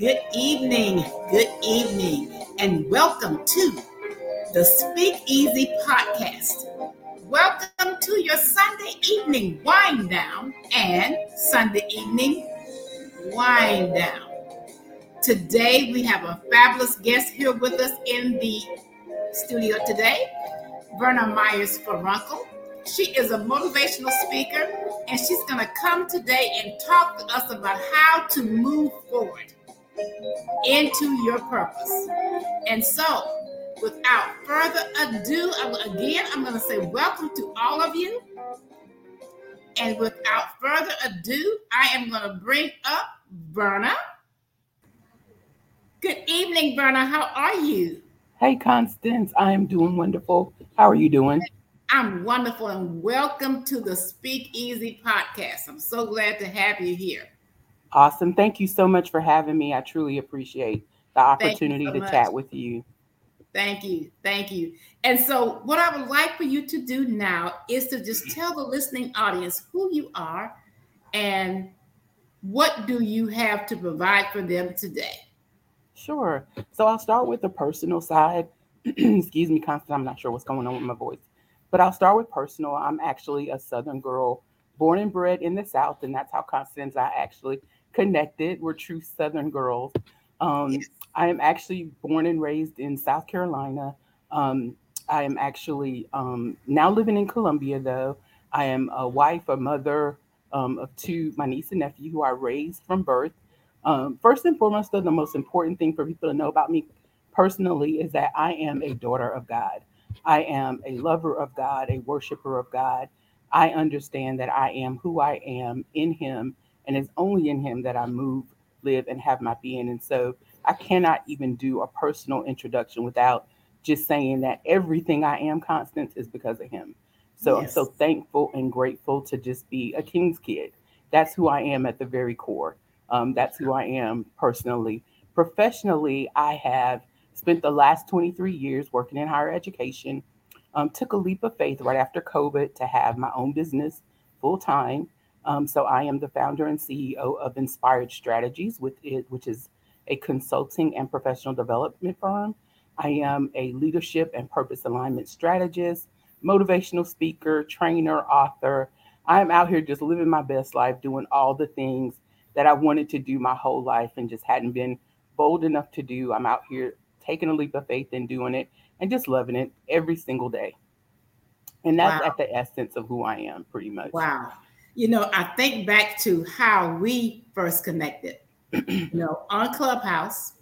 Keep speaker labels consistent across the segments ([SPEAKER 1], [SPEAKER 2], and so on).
[SPEAKER 1] Good evening, good evening, and welcome to the Speak Easy podcast. Welcome to your Sunday evening wind down and Sunday evening wind down. Today we have a fabulous guest here with us in the studio today, Verna Mayers Farunkle. She is a motivational speaker and she's going to come today and talk to us about how to move forward into your purpose. And so, without further ado, again, I'm going to say welcome to all of you. And without further ado, I am going to bring up Verna. Good evening, Verna. How are you?
[SPEAKER 2] Hey, Constance. I am doing wonderful. How are you doing?
[SPEAKER 1] I'm wonderful and welcome to the Speak Easy podcast. I'm so glad to have you here.
[SPEAKER 2] Awesome. Thank you so much for having me. I truly appreciate the opportunity so to much. chat with you.
[SPEAKER 1] Thank you. Thank you. And so, what I would like for you to do now is to just tell the listening audience who you are and what do you have to provide for them today.
[SPEAKER 2] Sure. So, I'll start with the personal side. Excuse me, Constance. I'm not sure what's going on with my voice, but I'll start with personal. I'm actually a Southern girl, born and bred in the South, and that's how Constance I actually connected. We're true Southern girls. Um, yes. I am actually born and raised in South Carolina. Um, I am actually um, now living in Columbia, though. I am a wife, a mother um, of two, my niece and nephew, who I raised from birth. Um, first and foremost, though, the most important thing for people to know about me personally is that I am a daughter of God. I am a lover of God, a worshiper of God. I understand that I am who I am in Him and it's only in him that I move, live, and have my being. And so I cannot even do a personal introduction without just saying that everything I am, Constance, is because of him. So yes. I'm so thankful and grateful to just be a king's kid. That's who I am at the very core. Um, that's who I am personally. Professionally, I have spent the last 23 years working in higher education. Um, took a leap of faith right after COVID to have my own business full time. Um, so I am the founder and CEO of Inspired Strategies, with it, which is a consulting and professional development firm. I am a leadership and purpose alignment strategist, motivational speaker, trainer, author. I am out here just living my best life, doing all the things that I wanted to do my whole life and just hadn't been bold enough to do. I'm out here taking a leap of faith and doing it and just loving it every single day. And that's wow. at the essence of who I am, pretty much.
[SPEAKER 1] Wow you know, I think back to how we first connected, you know, on Clubhouse.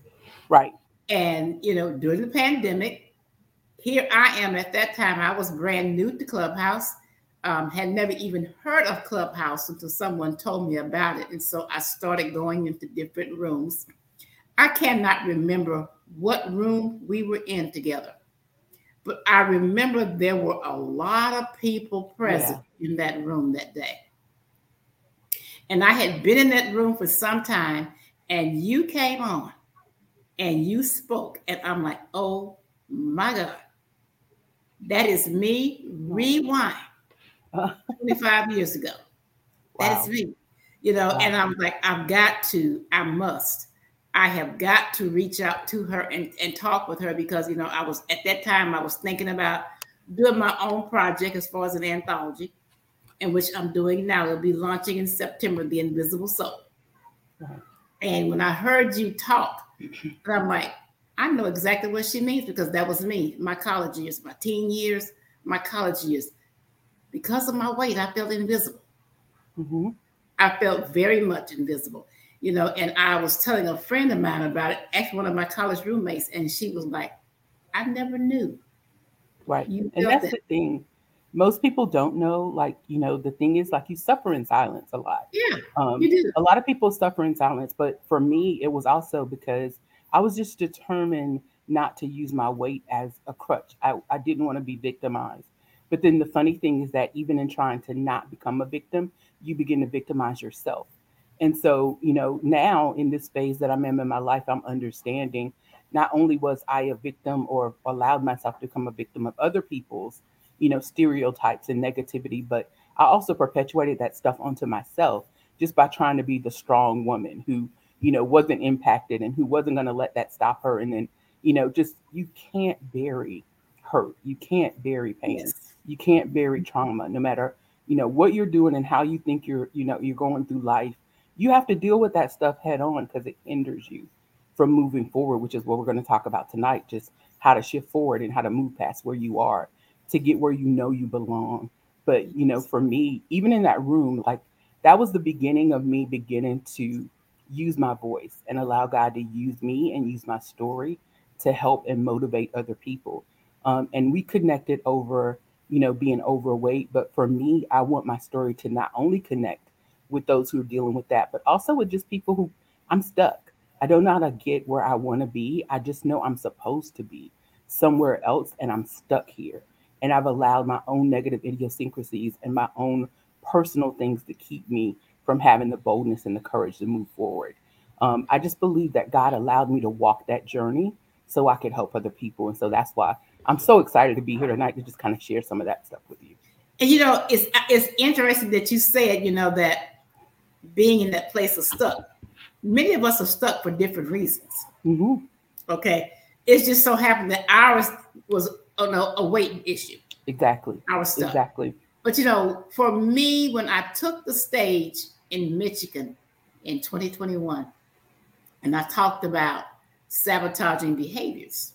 [SPEAKER 2] Right.
[SPEAKER 1] And, you know, during the pandemic, here I am at that time. I was brand new to Clubhouse, um, had never even heard of Clubhouse until someone told me about it. And so I started going into different rooms. I cannot remember what room we were in together, but I remember there were a lot of people present yeah. in that room that day. And I had been in that room for some time, and you came on and you spoke. And I'm like, oh my God, that is me rewind 25 years ago. Wow. That is me, you know. Wow. And I'm like, I've got to, I must. I have got to reach out to her and, and talk with her because you know I was at that time I was thinking about doing my own project as far as an anthology and which I'm doing now. It'll be launching in September, The Invisible Soul. And when I heard you talk, I'm like, I know exactly what she means because that was me, my college years, my teen years, my college years. Because of my weight, I felt invisible. Mm-hmm. I felt very much invisible, you know. And I was telling a friend of mine about it, actually one of my college roommates, and she was like, "I never knew."
[SPEAKER 2] Right, you and that's that. the thing most people don't know like you know the thing is like you suffer in silence a lot.
[SPEAKER 1] Yeah um, you do.
[SPEAKER 2] a lot of people suffer in silence but for me it was also because i was just determined not to use my weight as a crutch. I, I didn't want to be victimized. But then the funny thing is that even in trying to not become a victim you begin to victimize yourself. And so you know now in this phase that i'm in in my life i'm understanding not only was i a victim or allowed myself to become a victim of other people's you know, stereotypes and negativity, but I also perpetuated that stuff onto myself just by trying to be the strong woman who you know, wasn't impacted and who wasn't going to let that stop her. And then, you know, just you can't bury hurt. You can't bury pain. Yes. You can't bury trauma, no matter, you know, what you're doing and how you think you're, you know, you're going through life. You have to deal with that stuff head on because it hinders you from moving forward, which is what we're going to talk about tonight. Just how to shift forward and how to move past where you are to get where you know you belong. But, you know, for me, even in that room, like that was the beginning of me beginning to use my voice and allow God to use me and use my story to help and motivate other people. Um, and we connected over, you know, being overweight. But for me, I want my story to not only connect with those who are dealing with that, but also with just people who I'm stuck. I don't know how to get where I want to be. I just know I'm supposed to be somewhere else and I'm stuck here. And I've allowed my own negative idiosyncrasies and my own personal things to keep me from having the boldness and the courage to move forward. Um, I just believe that God allowed me to walk that journey so I could help other people. And so that's why I'm so excited to be here tonight to just kind of share some of that stuff with you.
[SPEAKER 1] And you know, it's it's interesting that you said, you know, that being in that place of stuck. Many of us are stuck for different reasons. Mm-hmm. Okay. It's just so happened that ours was oh no, a weight issue.
[SPEAKER 2] Exactly.
[SPEAKER 1] Our stuff.
[SPEAKER 2] Exactly.
[SPEAKER 1] But you know, for me, when I took the stage in Michigan in 2021, and I talked about sabotaging behaviors.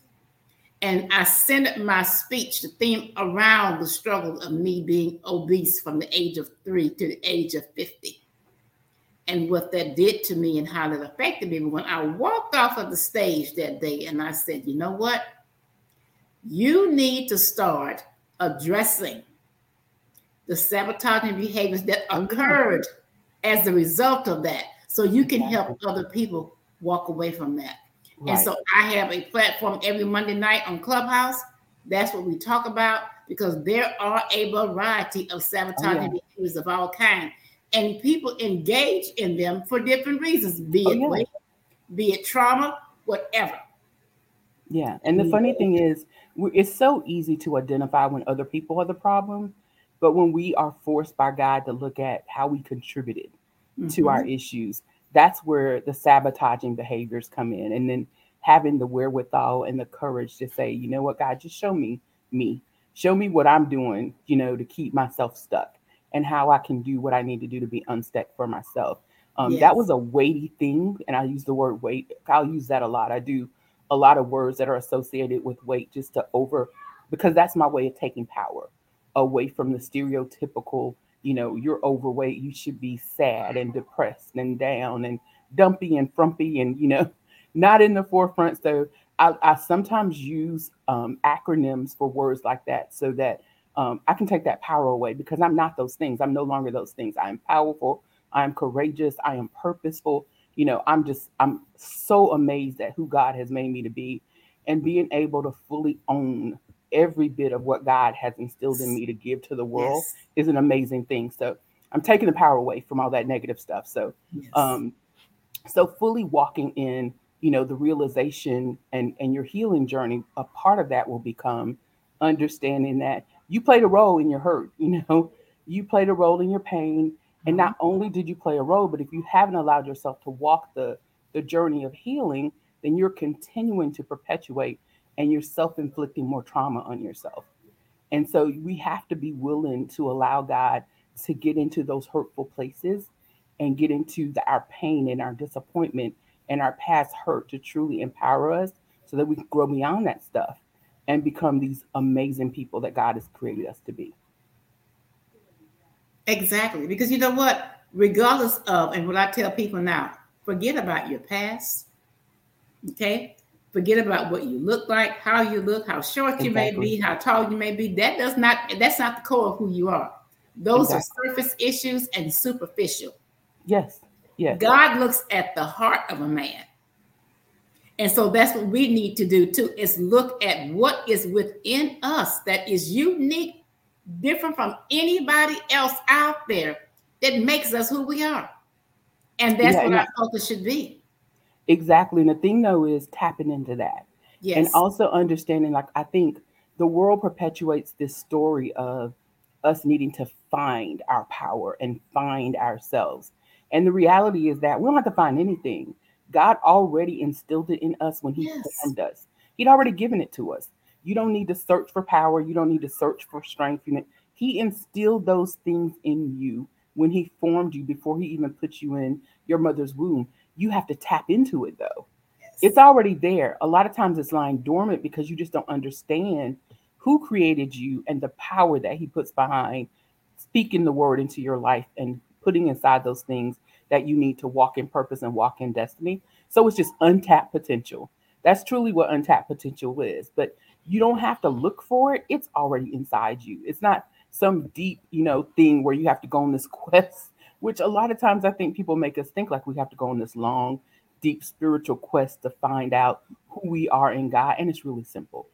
[SPEAKER 1] And I centered my speech, the theme around the struggle of me being obese from the age of three to the age of 50 and what that did to me and how that affected me. But when I walked off of the stage that day and I said, you know what? You need to start addressing the sabotaging behaviors that occurred as a result of that so you can help other people walk away from that. Right. And so I have a platform every Monday night on Clubhouse. That's what we talk about because there are a variety of sabotaging oh, yeah. behaviors of all kinds. And people engage in them for different reasons, be oh, it oh, yeah. be it trauma, whatever.
[SPEAKER 2] Yeah. And the funny thing is, it's so easy to identify when other people are the problem. But when we are forced by God to look at how we contributed mm-hmm. to our issues, that's where the sabotaging behaviors come in. And then having the wherewithal and the courage to say, you know what, God, just show me me. Show me what I'm doing, you know, to keep myself stuck and how I can do what I need to do to be unstuck for myself. Um, yes. That was a weighty thing. And I use the word weight. I'll use that a lot. I do a lot of words that are associated with weight just to over, because that's my way of taking power away from the stereotypical you know, you're overweight, you should be sad and depressed and down and dumpy and frumpy and, you know, not in the forefront. So I, I sometimes use um, acronyms for words like that so that um, I can take that power away because I'm not those things. I'm no longer those things. I am powerful. I am courageous. I am purposeful. You know, I'm just, I'm so amazed at who God has made me to be and being able to fully own every bit of what God has instilled in me to give to the world yes. is an amazing thing. So I'm taking the power away from all that negative stuff. So, yes. um, so fully walking in, you know, the realization and and your healing journey. A part of that will become understanding that you played a role in your hurt. You know, you played a role in your pain, and not mm-hmm. only did you play a role, but if you haven't allowed yourself to walk the the journey of healing, then you're continuing to perpetuate and you're self inflicting more trauma on yourself. And so we have to be willing to allow God to get into those hurtful places and get into the, our pain and our disappointment and our past hurt to truly empower us so that we can grow beyond that stuff and become these amazing people that God has created us to be.
[SPEAKER 1] Exactly. Because you know what? Regardless of, and what I tell people now, forget about your past. Okay. Forget about what you look like, how you look, how short you exactly. may be, how tall you may be. That does not that's not the core of who you are. Those exactly. are surface issues and superficial.
[SPEAKER 2] Yes. Yes.
[SPEAKER 1] God looks at the heart of a man. And so that's what we need to do too is look at what is within us that is unique, different from anybody else out there that makes us who we are. And that's yeah, what our focus should be.
[SPEAKER 2] Exactly. And the thing though is tapping into that. Yes. And also understanding, like, I think the world perpetuates this story of us needing to find our power and find ourselves. And the reality is that we don't have to find anything. God already instilled it in us when He
[SPEAKER 1] Yes.
[SPEAKER 2] formed us. He'd already given it to us. You don't need to search for power. You don't need to search for strength. He instilled those things in you when He formed you before He even put you in your mother's womb. You have to tap into it though. It's already there. A lot of times it's lying dormant because you just don't understand who created you and the power that He puts behind speaking the word into your life and putting inside those things that you need to walk in purpose and walk in destiny. So it's just untapped potential. That's truly what untapped potential is. But you don't have to look for it. It's already inside you. It's not some deep, you know, thing where you have to go on this quest, which a lot of times I think people make us think like we have to go on this long, deep spiritual quest to find out who we are in God. And it's really simple.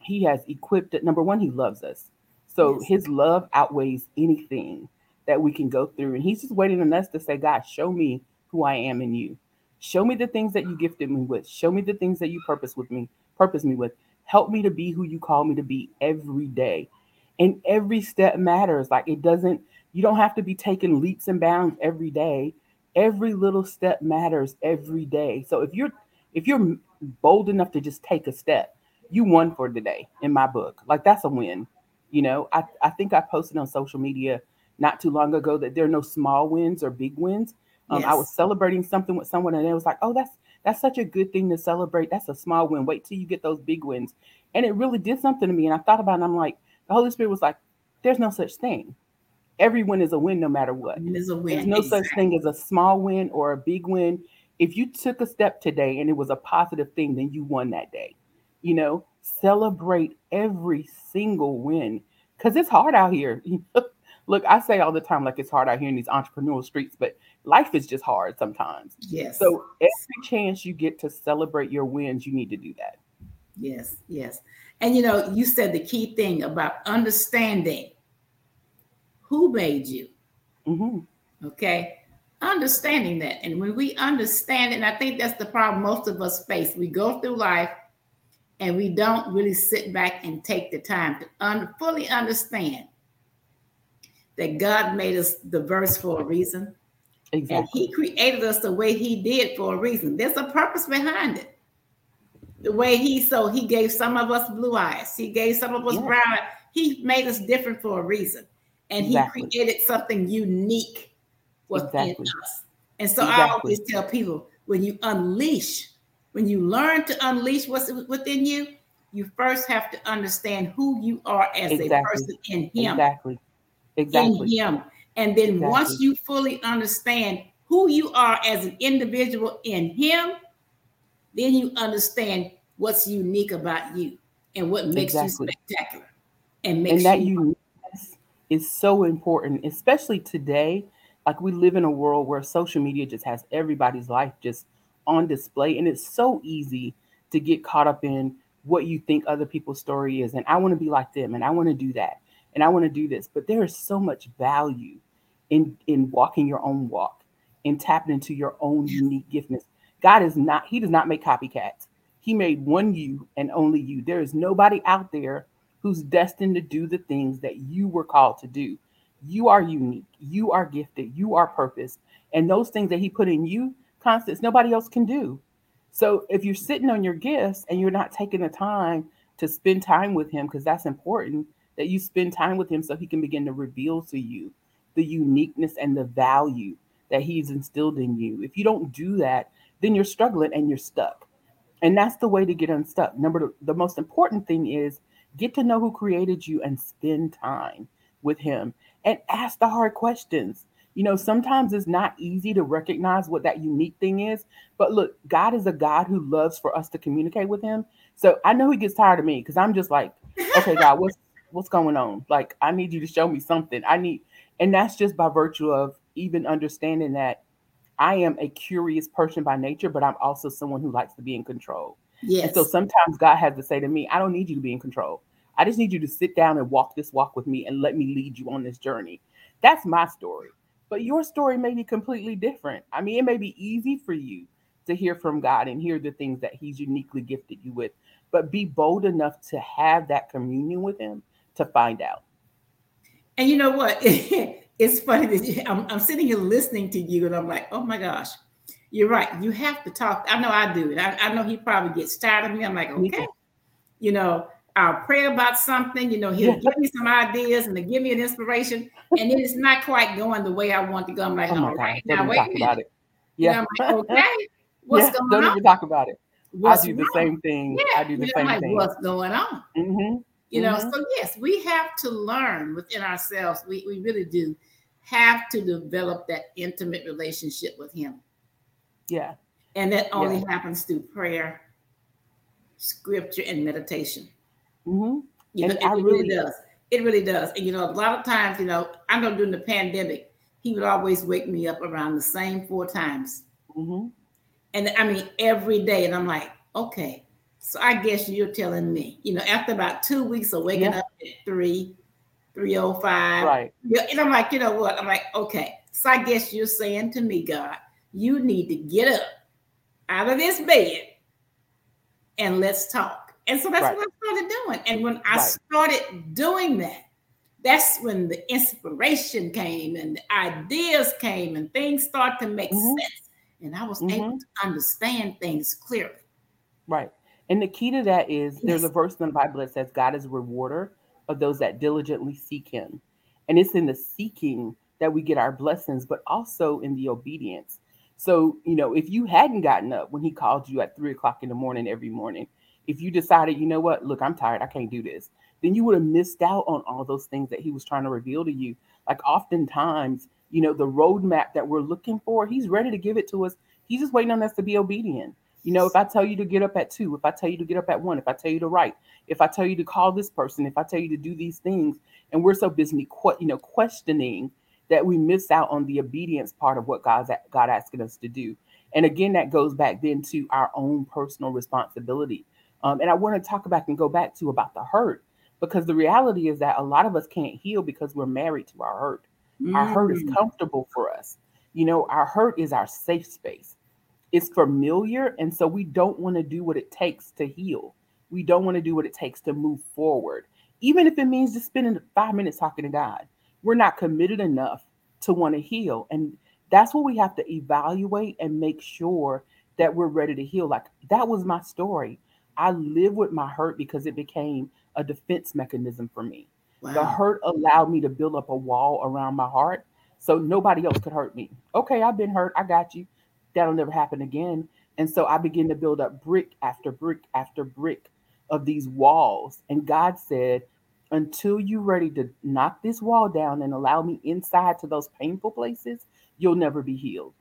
[SPEAKER 2] He has equipped it. Number one, he loves us. So
[SPEAKER 1] Yes.
[SPEAKER 2] his love outweighs anything that we can go through. And he's just waiting on us to say, God, show me who I am in you. Show me the things that you gifted me with. Show me the things that you purpose with me, purpose me with. Help me to be who you call me to be every day. And every step matters. Like it doesn't, you don't have to be taking leaps and bounds every day. Every little step matters every day. So if you're if you're bold enough to just take a step, you won for today in my book. Like that's a win. You know, I, I think I posted on social media not too long ago that there are no small wins or big wins. Um, I was celebrating something with someone and it was like, oh, that's that's such a good thing to celebrate. That's a small win. Wait till you get those big wins. And it really did something to me. And I thought about it and I'm like, the Holy Spirit was like, there's no such thing. Every win is a win no matter what.
[SPEAKER 1] There's a
[SPEAKER 2] There's
[SPEAKER 1] win.
[SPEAKER 2] no such thing as a small win or a big win. If you took a step today and it was a positive thing, then you won that day. You know, celebrate every single win because it's hard out here. Look, I say all the time, like it's hard out here in these entrepreneurial streets, but life is just hard sometimes.
[SPEAKER 1] Yes.
[SPEAKER 2] So every chance you get to celebrate your wins, you need to do that.
[SPEAKER 1] Yes, yes. And you know, you said the key thing about understanding who made you.
[SPEAKER 2] Mhm.
[SPEAKER 1] Okay. Understanding that. And when we understand it, and I think that's the problem most of us face, we go through life and we don't really sit back and take the time to un- fully understand that God made us diverse for a reason. And he created us the way he did for a reason. There's a purpose behind it. The way he so he gave some of us blue eyes, he gave some of us
[SPEAKER 2] Yeah.
[SPEAKER 1] brown eyes. He made us different for a reason. And
[SPEAKER 2] Exactly.
[SPEAKER 1] he created something unique within
[SPEAKER 2] Exactly.
[SPEAKER 1] us. And so I always tell people when you unleash, when you learn to unleash what's within you, you first have to understand who you are as a person in him
[SPEAKER 2] Exactly. Exactly.
[SPEAKER 1] in him. And then
[SPEAKER 2] Exactly.
[SPEAKER 1] once you fully understand who you are as an individual in him, then you understand what's unique about you and what makes
[SPEAKER 2] Exactly.
[SPEAKER 1] you spectacular and makes
[SPEAKER 2] and that
[SPEAKER 1] you
[SPEAKER 2] uniqueness is so important, especially today. Like we live in a world where social media just has everybody's life just on display, and it's so easy to get caught up in what you think other people's story is. And I want to be like them, and I want to do that, and I want to do this. But there is so much value in in walking your own walk and tapping into your own unique giftness. God is not, He does not make copycats. He made one you and only you. There is nobody out there who's destined to do the things that you were called to do. You are unique. You are gifted. You are purpose. And those things that he put in you, Constance, nobody else can do. So if you're sitting on your gifts and you're not taking the time to spend time with him, because that's important, that you spend time with him so he can begin to reveal to you the uniqueness and the value that he's instilled in you. If you don't do that, then you're struggling and you're stuck. And that's the way to get unstuck. Number the most important thing is get to know who created you and spend time with him and ask the hard questions. You know, sometimes it's not easy to recognize what that unique thing is, but look, God is a God who loves for us to communicate with him. So I know he gets tired of me because I'm just like, okay, God, what's what's going on? Like, I need you to show me something. I need, and that's just by virtue of even understanding that I am a curious person by nature, but I'm also someone who likes to be in control.
[SPEAKER 1] Yes.
[SPEAKER 2] And so sometimes God has to say to me, I don't need you to be in control. I just need you to sit down and walk this walk with me and let me lead you on this journey. That's my story. But your story may be completely different. I mean, it may be easy for you to hear from God and hear the things that He's uniquely gifted you with, but be bold enough to have that communion with Him to find out.
[SPEAKER 1] And you know what? it's funny that you, I'm, I'm sitting here listening to you, and I'm like, oh my gosh. you're right. You have to talk. I know I do it. I, I know he probably gets tired of me. I'm like, okay, you know, I'll pray about something. You know, he'll yeah. give me some ideas and give me an inspiration, and then it's not quite going the way I want to go. I'm like, oh all right, God. now wait a minute. It.
[SPEAKER 2] Yeah,
[SPEAKER 1] like, okay, what's yeah,
[SPEAKER 2] going don't on? Don't even talk about it. What's I do the same thing. Yeah, I do the same
[SPEAKER 1] like,
[SPEAKER 2] thing.
[SPEAKER 1] What's going on?
[SPEAKER 2] Mm-hmm.
[SPEAKER 1] You know, mm-hmm. so yes, we have to learn within ourselves. We we really do have to develop that intimate relationship with Him.
[SPEAKER 2] Yeah.
[SPEAKER 1] And that only yeah. happens through prayer, scripture, and meditation.
[SPEAKER 2] Mm-hmm.
[SPEAKER 1] You know, it, really, really does. It really does. And you know, a lot of times, you know, I know during the pandemic, he would always wake me up around the same four times.
[SPEAKER 2] Mm-hmm.
[SPEAKER 1] And I mean, every day. And I'm like, okay, so I guess you're telling me, you know, after about two weeks of waking yeah. up at three, 305.
[SPEAKER 2] Right.
[SPEAKER 1] And I'm like, you know what? I'm like, okay. So I guess you're saying to me, God, you need to get up out of this bed and let's talk. And so that's right. what I started doing. And when I right. started doing that, that's when the inspiration came and the ideas came and things start to make mm-hmm. sense. And I was mm-hmm. able to understand things clearly.
[SPEAKER 2] Right. And the key to that is yes. there's a verse in the Bible that says God is a rewarder of those that diligently seek him. And it's in the seeking that we get our blessings, but also in the obedience. So, you know, if you hadn't gotten up when he called you at three o'clock in the morning every morning, if you decided, you know what, look, I'm tired, I can't do this, then you would have missed out on all those things that he was trying to reveal to you. Like oftentimes, you know, the roadmap that we're looking for, he's ready to give it to us. He's just waiting on us to be obedient. You know, if I tell you to get up at two, if I tell you to get up at one, if I tell you to write, if I tell you to call this person, if I tell you to do these things, and we're so busy, you know, questioning that we miss out on the obedience part of what God's God asking us to do. And again, that goes back then to our own personal responsibility. Um, and I want to talk about and go back to about the hurt, because the reality is that a lot of us can't heal because we're married to our hurt. Mm. Our hurt is mm. comfortable for us. You know, our hurt is our safe space. It's familiar, and so we don't want to do what it takes to heal. We don't want to do what it takes to move forward, even if it means just spending five minutes talking to God we're not committed enough to want to heal. And that's what we have to evaluate and make sure that we're ready to heal. Like that was my story. I live with my hurt because it became a defense mechanism for me. Wow. The hurt allowed me to build up a wall around my heart so nobody else could hurt me. Okay, I've been hurt. I got you. That'll never happen again. And so I began to build up brick after brick after brick of these walls. And God said, until you're ready to knock this wall down and allow me inside to those painful places, you'll never be healed.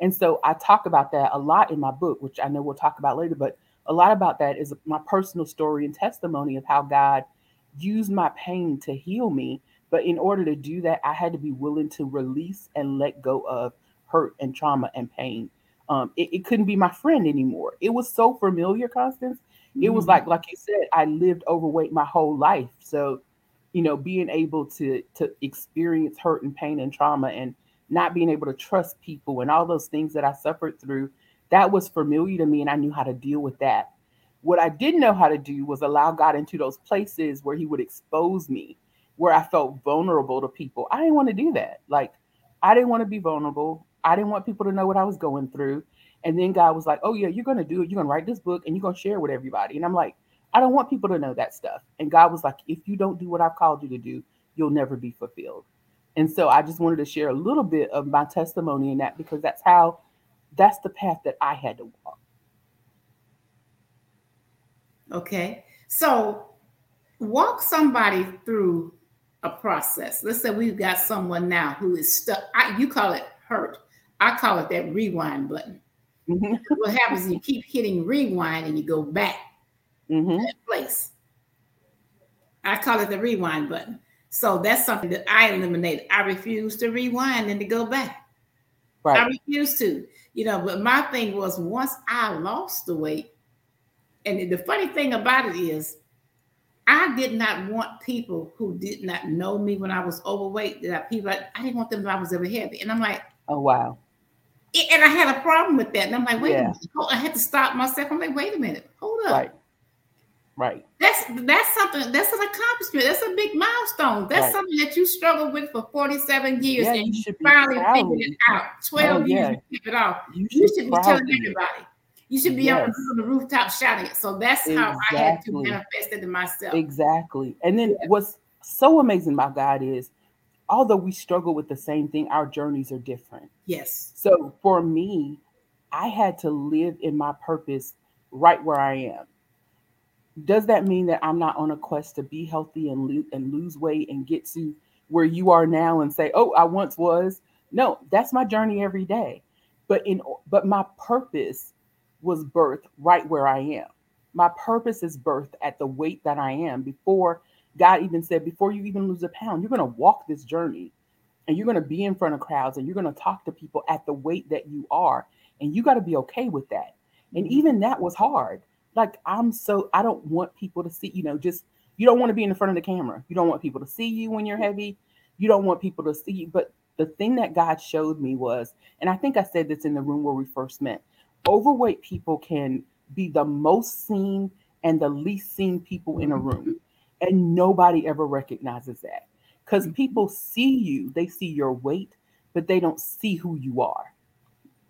[SPEAKER 2] And so I talk about that a lot in my book, which I know we'll talk about later, but a lot about that is my personal story and testimony of how God used my pain to heal me. But in order to do that, I had to be willing to release and let go of hurt and trauma and pain. Um, it, it couldn't be my friend anymore. It was so familiar, Constance, it was mm-hmm. like like you said i lived overweight my whole life so you know being able to to experience hurt and pain and trauma and not being able to trust people and all those things that i suffered through that was familiar to me and i knew how to deal with that what i didn't know how to do was allow god into those places where he would expose me where i felt vulnerable to people i didn't want to do that like i didn't want to be vulnerable i didn't want people to know what i was going through and then God was like, Oh, yeah, you're going to do it. You're going to write this book and you're going to share with everybody. And I'm like, I don't want people to know that stuff. And God was like, If you don't do what I've called you to do, you'll never be fulfilled. And so I just wanted to share a little bit of my testimony in that because that's how, that's the path that I had to walk.
[SPEAKER 1] Okay. So walk somebody through a process. Let's say we've got someone now who is stuck. I, you call it hurt. I call it that rewind button. Mm-hmm. what happens is you keep hitting rewind and you go back
[SPEAKER 2] mm-hmm.
[SPEAKER 1] that place. I call it the rewind button. So that's something that I eliminated. I refuse to rewind and to go back. Right. I refuse to. You know, but my thing was once I lost the weight, and the funny thing about it is, I did not want people who did not know me when I was overweight. That people, I didn't want them to know I was ever heavy. And I'm like,
[SPEAKER 2] oh wow
[SPEAKER 1] and I had a problem with that. And I'm like, wait yeah. a minute. I had to stop myself. I'm like, wait a minute. Hold up. Right.
[SPEAKER 2] Right.
[SPEAKER 1] That's that's something that's an accomplishment. That's a big milestone. That's right. something that you struggled with for 47 years yeah, and you, you finally figured it out. 12 oh, years yeah. you figured it out. You should, you should be telling everybody. You should be yes. on the rooftop shouting it. So that's exactly. how I had to manifest it to myself.
[SPEAKER 2] Exactly. And then yeah. what's so amazing about God is although we struggle with the same thing, our journeys are different.
[SPEAKER 1] Yes.
[SPEAKER 2] So for me, I had to live in my purpose right where I am. Does that mean that I'm not on a quest to be healthy and, lo- and lose weight and get to where you are now and say, "Oh, I once was"? No, that's my journey every day. But in but my purpose was birthed right where I am. My purpose is birthed at the weight that I am before God even said, before you even lose a pound, you're going to walk this journey and you're going to be in front of crowds and you're going to talk to people at the weight that you are. And you got to be okay with that. And mm-hmm. even that was hard. Like, I'm so, I don't want people to see, you know, just, you don't want to be in the front of the camera. You don't want people to see you when you're heavy. You don't want people to see you. But the thing that God showed me was, and I think I said this in the room where we first met overweight people can be the most seen and the least seen people in a room. And nobody ever recognizes that because mm-hmm. people see you, they see your weight, but they don't see who you are.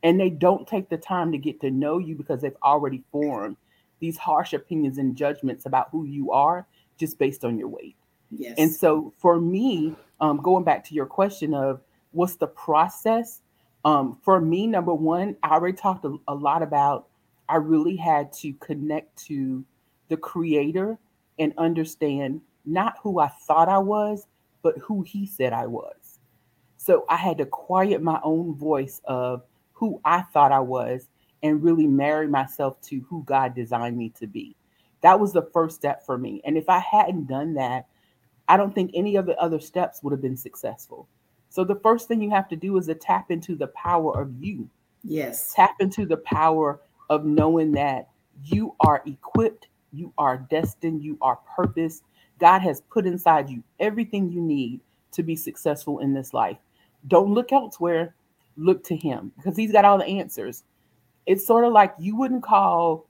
[SPEAKER 2] And they don't take the time to get to know you because they've already formed these harsh opinions and judgments about who you are just based on your weight. Yes. And so for me, um, going back to your question of what's the process, um, for me, number one, I already talked a, a lot about I really had to connect to the creator and understand not who I thought I was, but who he said I was. So I had to quiet my own voice of who I thought I was and really marry myself to who God designed me to be. That was the first step for me. And if I hadn't done that, I don't think any of the other steps would have been successful. So the first thing you have to do is to tap into the power of you.
[SPEAKER 1] Yes.
[SPEAKER 2] Tap into the power of knowing that you are equipped you are destined, you are purposed. God has put inside you everything you need to be successful in this life. Don't look elsewhere, look to Him because He's got all the answers. It's sort of like you wouldn't call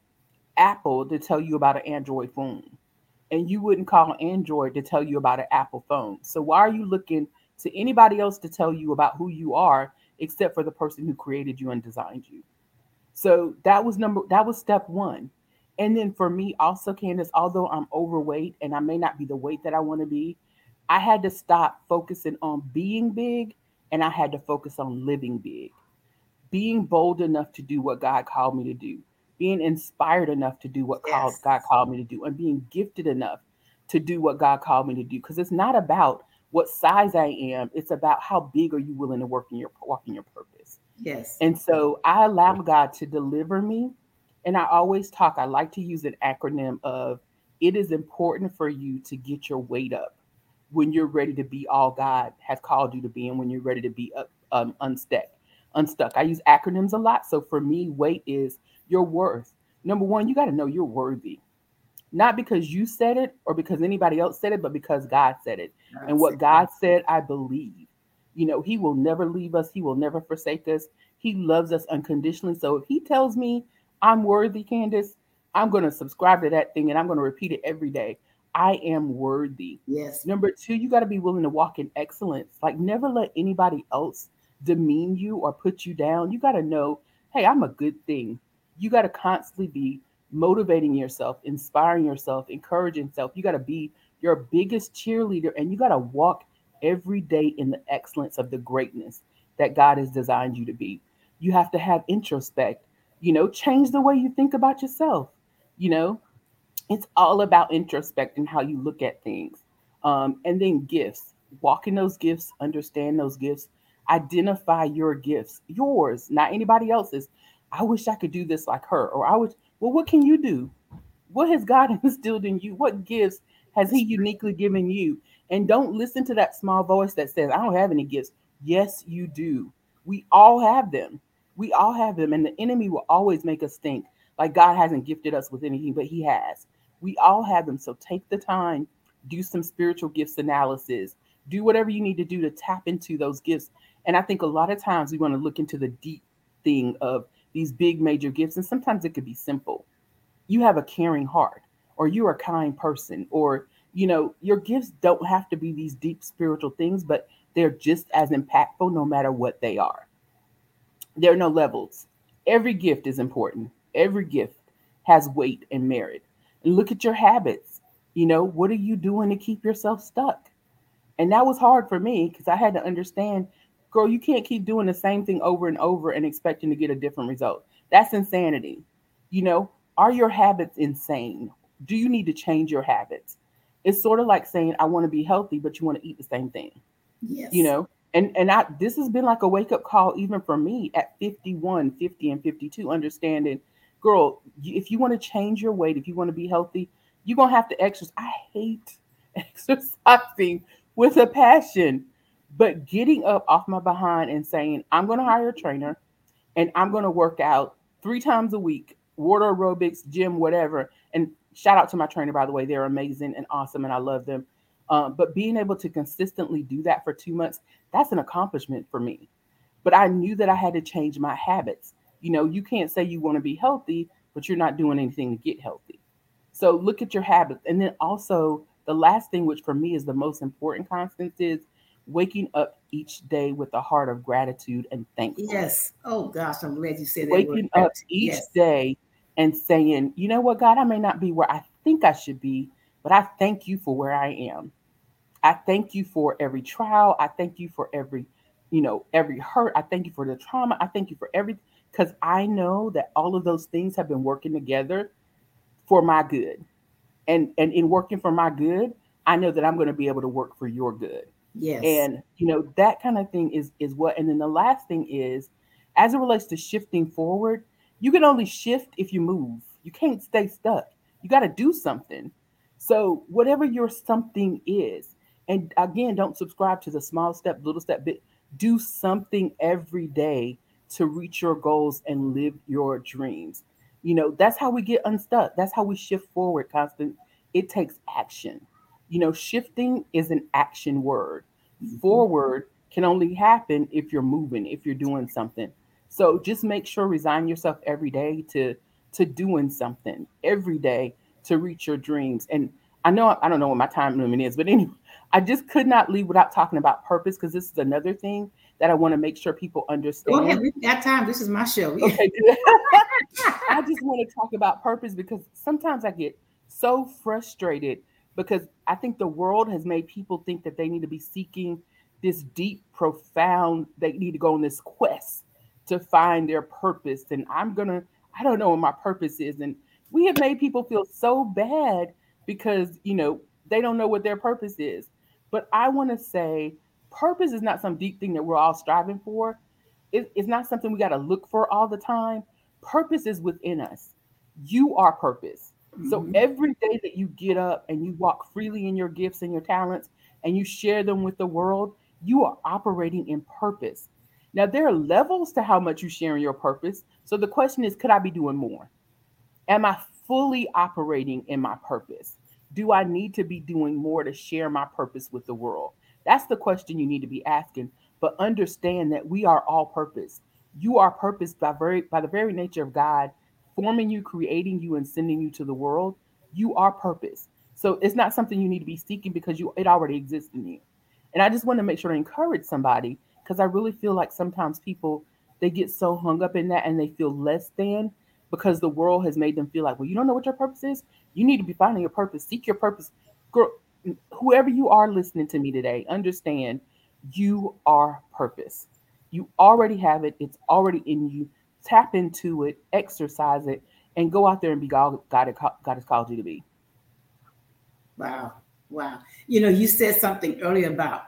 [SPEAKER 2] Apple to tell you about an Android phone, and you wouldn't call Android to tell you about an Apple phone. So, why are you looking to anybody else to tell you about who you are except for the person who created you and designed you? So, that was number that was step one and then for me, also, Candace, although I'm overweight and I may not be the weight that I want to be, I had to stop focusing on being big and I had to focus on living big. Being bold enough to do what God called me to do, being inspired enough to do what yes. called, God called me to do, and being gifted enough to do what God called me to do. Because it's not about what size I am, it's about how big are you willing to work in your walk in your purpose.
[SPEAKER 1] Yes.
[SPEAKER 2] And so I allow God to deliver me and I always talk, I like to use an acronym of it is important for you to get your weight up when you're ready to be all God has called you to be and when you're ready to be up, um, unstuck. Unstuck. I use acronyms a lot. So for me, weight is your worth. Number one, you got to know you're worthy. Not because you said it or because anybody else said it, but because God said it. That's and what God said, I believe. You know, He will never leave us, He will never forsake us. He loves us unconditionally. So if He tells me I'm worthy, Candace, I'm going to subscribe to that thing and I'm going to repeat it every day. I am worthy.
[SPEAKER 1] Yes.
[SPEAKER 2] Number two, you got to be willing to walk in excellence. Like, never let anybody else demean you or put you down. You got to know, hey, I'm a good thing. You got to constantly be motivating yourself, inspiring yourself, encouraging yourself. You got to be your biggest cheerleader and you got to walk every day in the excellence of the greatness that God has designed you to be. You have to have introspect you know change the way you think about yourself you know? It's all about introspecting how you look at things um, and then gifts. Walk in those gifts understand those gifts identify your gifts yours not anybody else's. I wish i could do this like her or i would well what can you do? What has god instilled in you? What gifts has he uniquely given you? And don't listen to that small voice that says i don't have any gifts. Yes you do. We all have them we all have them, and the enemy will always make us think like God hasn't gifted us with anything, but He has. We all have them. So take the time, do some spiritual gifts analysis, do whatever you need to do to tap into those gifts. And I think a lot of times we want to look into the deep thing of these big major gifts, and sometimes it could be simple. You have a caring heart. or you're a kind person, or you know, your gifts don't have to be these deep spiritual things, but they're just as impactful no matter what they are. There are no levels. Every gift is important. Every gift has weight and merit. And look at your habits. You know, what are you doing to keep yourself stuck? And that was hard for me because I had to understand, girl, you can't keep doing the same thing over and over and expecting to get a different result. That's insanity. You know, are your habits insane? Do you need to change your habits? It's sort of like saying, I want to be healthy, but you want to eat the same thing. Yes. You know, and and I this has been like a wake up call even for me at 51, 50, and 52, understanding, girl, if you want to change your weight, if you want to be healthy, you're gonna have to exercise. I hate exercising with a passion, but getting up off my behind and saying, I'm gonna hire a trainer and I'm gonna work out three times a week, water aerobics, gym, whatever. And shout out to my trainer, by the way, they're amazing and awesome, and I love them. Um, but being able to consistently do that for two months, that's an accomplishment for me. But I knew that I had to change my habits. You know, you can't say you want to be healthy, but you're not doing anything to get healthy. So look at your habits. And then also, the last thing, which for me is the most important Constance, is waking up each day with a heart of gratitude and thankfulness.
[SPEAKER 1] Yes. Oh gosh, I'm glad you said that.
[SPEAKER 2] Waking up each yes. day and saying, you know what, God, I may not be where I think I should be, but I thank you for where I am. I thank you for every trial. I thank you for every, you know, every hurt. I thank you for the trauma. I thank you for every because I know that all of those things have been working together for my good. And and in working for my good, I know that I'm going to be able to work for your good. Yes. And you know, that kind of thing is is what and then the last thing is as it relates to shifting forward, you can only shift if you move. You can't stay stuck. You got to do something. So, whatever your something is, and again, don't subscribe to the small step, little step bit. Do something every day to reach your goals and live your dreams. You know, that's how we get unstuck. That's how we shift forward, Constance. It takes action. You know, shifting is an action word. Mm-hmm. Forward can only happen if you're moving, if you're doing something. So just make sure resign yourself every day to to doing something every day to reach your dreams. And I know I don't know what my time limit is, but anyway, I just could not leave without talking about purpose because this is another thing that I want to make sure people oh, understand.
[SPEAKER 1] Go ahead, got time. This is my show.
[SPEAKER 2] Okay, I just want to talk about purpose because sometimes I get so frustrated because I think the world has made people think that they need to be seeking this deep, profound, they need to go on this quest to find their purpose. And I'm to, I don't know what my purpose is. And we have made people feel so bad because, you know, they don't know what their purpose is. But I want to say purpose is not some deep thing that we're all striving for. It, it's not something we got to look for all the time. Purpose is within us. You are purpose. Mm-hmm. So every day that you get up and you walk freely in your gifts and your talents and you share them with the world, you are operating in purpose. Now, there are levels to how much you share in your purpose. So the question is, could I be doing more? Am I fully operating in my purpose? Do I need to be doing more to share my purpose with the world? That's the question you need to be asking. But understand that we are all purpose. You are purpose by very by the very nature of God forming you, creating you, and sending you to the world. You are purpose. So it's not something you need to be seeking because you it already exists in you. And I just want to make sure to encourage somebody because I really feel like sometimes people they get so hung up in that and they feel less than because the world has made them feel like, well, you don't know what your purpose is. You need to be finding your purpose. Seek your purpose. Girl, whoever you are listening to me today, understand you are purpose. You already have it. It's already in you. Tap into it, exercise it, and go out there and be God. God, God has called you to be.
[SPEAKER 1] Wow, wow. You know, you said something earlier about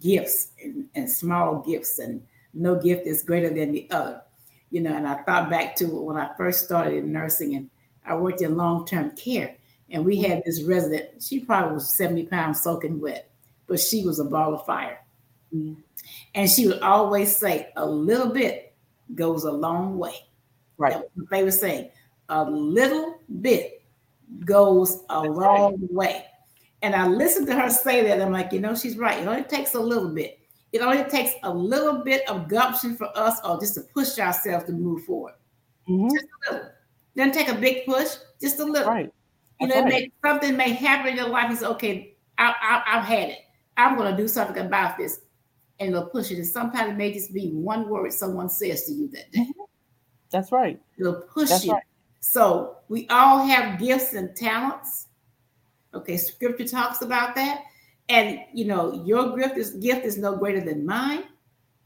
[SPEAKER 1] gifts and, and small gifts, and no gift is greater than the other. You know, and I thought back to when I first started in nursing, and I worked in long term care, and we had this resident. She probably was seventy pounds soaking wet, but she was a ball of fire. Mm-hmm. And she would always say, "A little bit goes a long way."
[SPEAKER 2] Right. That
[SPEAKER 1] was my favorite saying. A little bit goes a That's long right. way. And I listened to her say that. I'm like, you know, she's right. It only takes a little bit. It only takes a little bit of gumption for us or just to push ourselves to move forward. Mm-hmm. Just a little. Doesn't take a big push, just a little.
[SPEAKER 2] Right.
[SPEAKER 1] You know, right. may, something may happen in your life. It's okay. I, I, I've had it. I'm going to do something about this, and it'll push it. And sometimes it may just be one word someone says to you that day. Mm-hmm.
[SPEAKER 2] That's right.
[SPEAKER 1] It'll push That's you. Right. So we all have gifts and talents. Okay, scripture talks about that. And you know, your gift is gift is no greater than mine.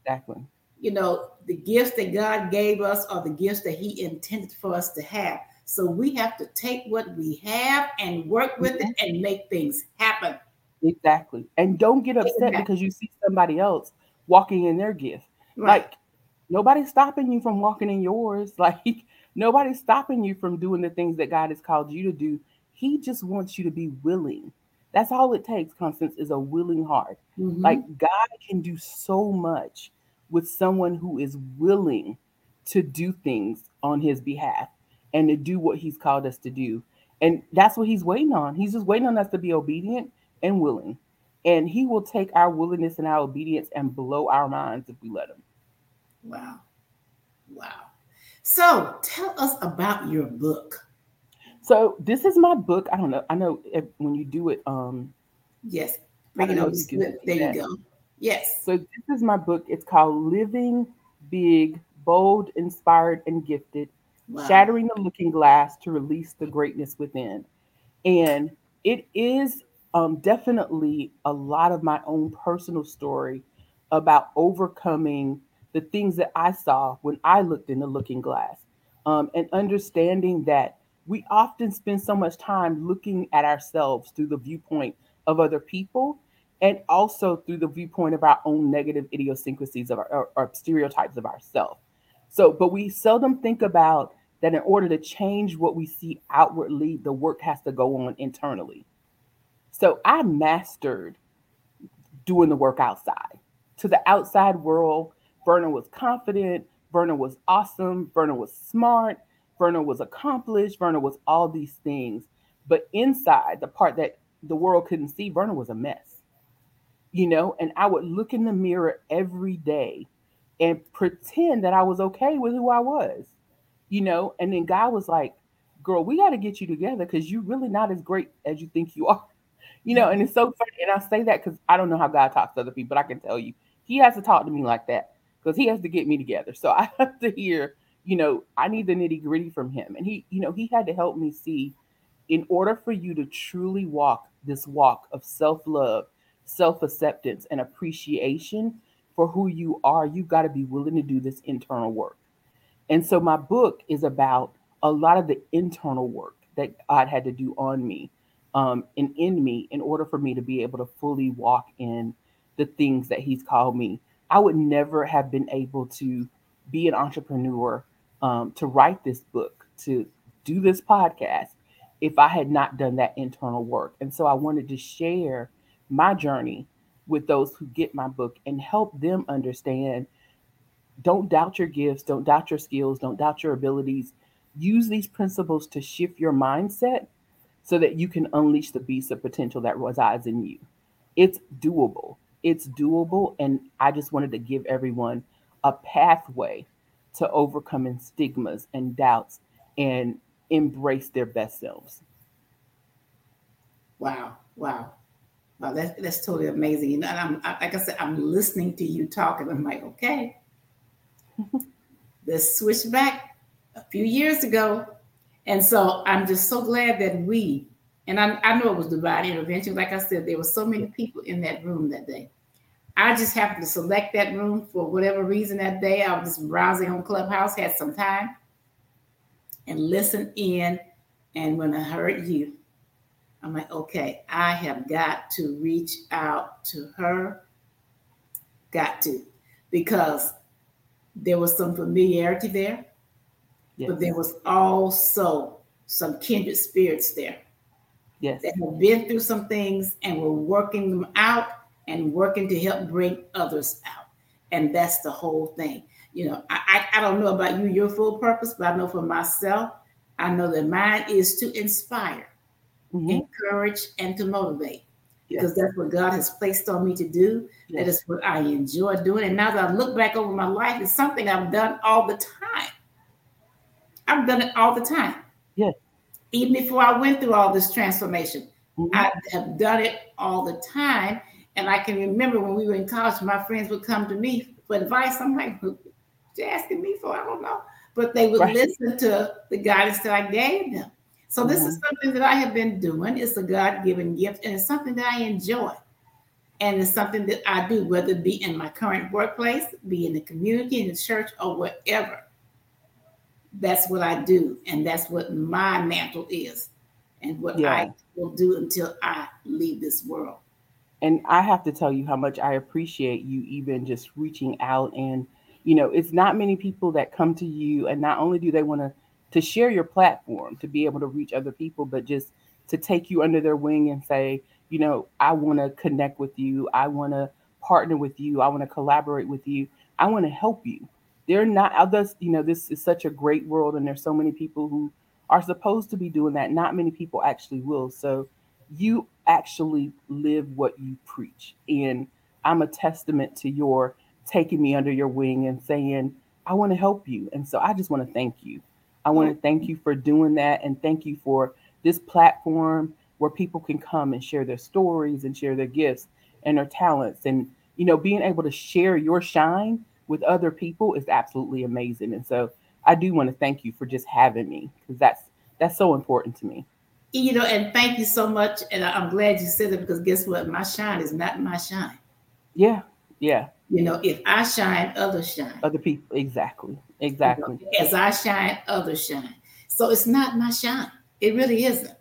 [SPEAKER 2] Exactly.
[SPEAKER 1] You know, the gifts that God gave us are the gifts that He intended for us to have. So we have to take what we have and work with mm-hmm. it and make things happen.
[SPEAKER 2] Exactly. And don't get upset exactly. because you see somebody else walking in their gift. Right. Like nobody's stopping you from walking in yours. Like nobody's stopping you from doing the things that God has called you to do. He just wants you to be willing. That's all it takes, Constance, is a willing heart. Mm-hmm. Like God can do so much with someone who is willing to do things on his behalf and to do what he's called us to do. And that's what he's waiting on. He's just waiting on us to be obedient and willing. And he will take our willingness and our obedience and blow our minds if we let him.
[SPEAKER 1] Wow. Wow. So tell us about your book.
[SPEAKER 2] So this is my book. I don't know. I know if, when you do it, um
[SPEAKER 1] yes. I don't you can there you go. Yes.
[SPEAKER 2] So this is my book. It's called Living Big, Bold, Inspired, and Gifted wow. shattering the looking glass to release the greatness within. And it is um, definitely a lot of my own personal story about overcoming the things that I saw when I looked in the looking glass um, and understanding that we often spend so much time looking at ourselves through the viewpoint of other people and also through the viewpoint of our own negative idiosyncrasies of our, or, or stereotypes of ourselves. So, but we seldom think about that in order to change what we see outwardly, the work has to go on internally. So I mastered doing the work outside. To the outside world, Verna was confident, Verna was awesome, Verna was smart, Verna was accomplished, Verna was all these things. But inside, the part that the world couldn't see, Verna was a mess. You know, and I would look in the mirror every day and pretend that I was okay with who I was you know, and then God was like, girl, we got to get you together because you're really not as great as you think you are. You know, and it's so funny. And I say that because I don't know how God talks to other people, but I can tell you, He has to talk to me like that because He has to get me together. So I have to hear, you know, I need the nitty gritty from Him. And He, you know, He had to help me see in order for you to truly walk this walk of self love, self acceptance, and appreciation for who you are, you've got to be willing to do this internal work. And so my book is about a lot of the internal work that God had to do on me um, and in me in order for me to be able to fully walk in the things that He's called me. I would never have been able to be an entrepreneur, um, to write this book, to do this podcast, if I had not done that internal work. And so I wanted to share my journey with those who get my book and help them understand don't doubt your gifts, don't doubt your skills, don't doubt your abilities. Use these principles to shift your mindset so that you can unleash the beast of potential that resides in you. It's doable. It's doable. And I just wanted to give everyone a pathway to overcoming stigmas and doubts and embrace their best selves.
[SPEAKER 1] Wow. Wow. Wow, that's, that's totally amazing. And I'm like I said, I'm listening to you talk, and I'm like, okay, this switched back a few years ago. And so I'm just so glad that we, and I, I know it was divine intervention. Like I said, there were so many people in that room that day. I just happened to select that room for whatever reason that day. I was just browsing on Clubhouse, had some time, and listened in. And when I heard you, I'm like, okay, I have got to reach out to her. Got to, because there was some familiarity there, yes. but there was also some kindred spirits there.
[SPEAKER 2] Yes.
[SPEAKER 1] That have been through some things and were working them out and working to help bring others out. And that's the whole thing. You know, I, I, I don't know about you, your full purpose, but I know for myself, I know that mine is to inspire, mm-hmm. encourage, and to motivate because that's what God has placed on me to do. Yes. That is what I enjoy doing. And now that I look back over my life, it's something I've done all the time. I've done it all the time.
[SPEAKER 2] Yes.
[SPEAKER 1] even before I went through all this transformation. Mm-hmm. I have done it all the time. And I can remember when we were in college, my friends would come to me for advice. I'm like, what you asking me for? I don't know. But they would right. listen to the guidance that I gave them. So this mm-hmm. is something that I have been doing. It's a God-given gift, and it's something that I enjoy. And it's something that I do, whether it be in my current workplace, be in the community, in the church, or whatever. That's what I do, and that's what my mantle is, and what yeah. I will do until I leave this world.
[SPEAKER 2] And I have to tell you how much I appreciate you even just reaching out and you know, it's not many people that come to you and not only do they want to to share your platform to be able to reach other people, but just to take you under their wing and say, you know, I want to connect with you. I want to partner with you. I want to collaborate with you. I want to help you. They're not others, you know, this is such a great world and there's so many people who are supposed to be doing that. Not many people actually will. So you actually live what you preach. And I'm a testament to your taking me under your wing and saying, I want to help you. And so I just want to thank you. I want to thank you for doing that and thank you for this platform where people can come and share their stories and share their gifts and their talents and you know being able to share your shine with other people is absolutely amazing and so I do want to thank you for just having me because that's that's so important to me.
[SPEAKER 1] You know, and thank you so much. And I'm glad you said it because guess what? My shine is not my shine.
[SPEAKER 2] Yeah, yeah.
[SPEAKER 1] You know, if I shine, others shine.
[SPEAKER 2] Other people, exactly, exactly.
[SPEAKER 1] You know, as I shine, others shine. So it's not my shine. It really isn't.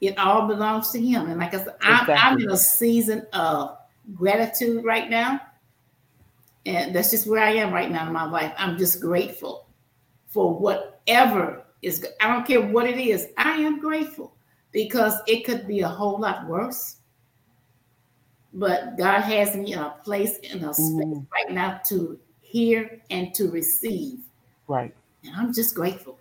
[SPEAKER 1] It all belongs to Him. And like I said, exactly. I'm, I'm in a season of gratitude right now. And that's just where I am right now in my life. I'm just grateful for whatever is. I don't care what it is. I am grateful because it could be a whole lot worse but God has me in a place in a space mm. right now to hear and to receive.
[SPEAKER 2] Right.
[SPEAKER 1] And I'm just grateful.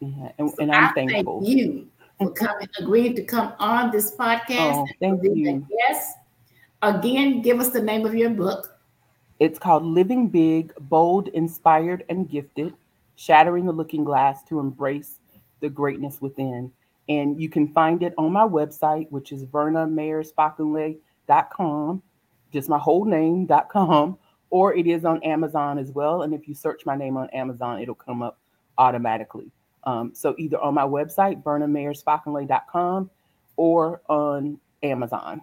[SPEAKER 2] Yeah, and, so and I'm I thankful.
[SPEAKER 1] Thank you for coming, agreeing to come on this podcast.
[SPEAKER 2] Oh, thank you.
[SPEAKER 1] Yes. Again, give us the name of your book.
[SPEAKER 2] It's called Living Big, Bold, Inspired, and Gifted Shattering the Looking Glass to Embrace the Greatness Within. And you can find it on my website, which is Verna Mayers Fakunle just my whole name.com, or it is on Amazon as well. And if you search my name on Amazon, it'll come up automatically. Um, so either on my website, VernaMayersFakunle.com, or on Amazon.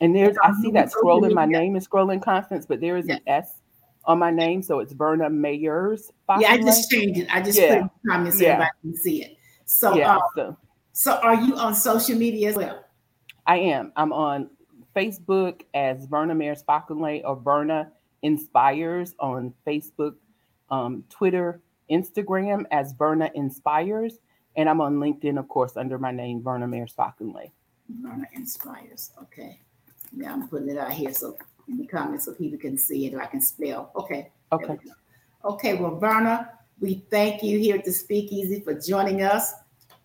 [SPEAKER 2] And there's, I see that scrolling. My name is scrolling Constance, but there is an S on my name, so it's Verna Mayers.
[SPEAKER 1] Yeah, I just changed it. I just yeah. put it in comments so yeah. everybody can see it. So, yeah, uh, so, so are you on social media as well?
[SPEAKER 2] I am. I'm on Facebook as Verna Mayers Fakunle or Verna Inspires on Facebook, um, Twitter, Instagram as Verna Inspires. And I'm on LinkedIn, of course, under my name, Verna Mayers Fakunle.
[SPEAKER 1] Verna Inspires. Okay. Yeah, I'm putting it out here so in the comments so people can see it or I can spell. Okay.
[SPEAKER 2] Okay.
[SPEAKER 1] Okay. Well, Verna, we thank you here at the Speakeasy for joining us.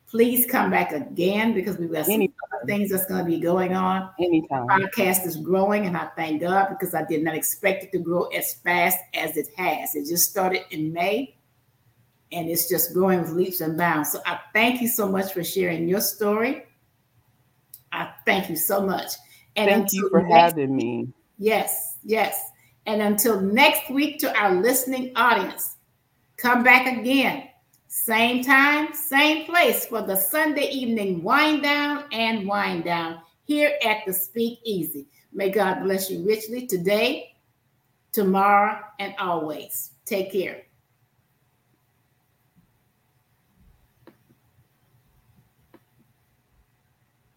[SPEAKER 1] Please come back again because we've got some other things that's going to be going on.
[SPEAKER 2] Anytime.
[SPEAKER 1] The podcast is growing, and I thank God because I did not expect it to grow as fast as it has. It just started in May, and it's just growing with leaps and bounds. So I thank you so much for sharing your story. I thank you so much.
[SPEAKER 2] And thank you for having me.
[SPEAKER 1] Yes, yes. And until next week, to our listening audience, come back again same time, same place for the Sunday evening wind down and wind down here at the Speak Easy. May God bless you richly today, tomorrow, and always. Take care.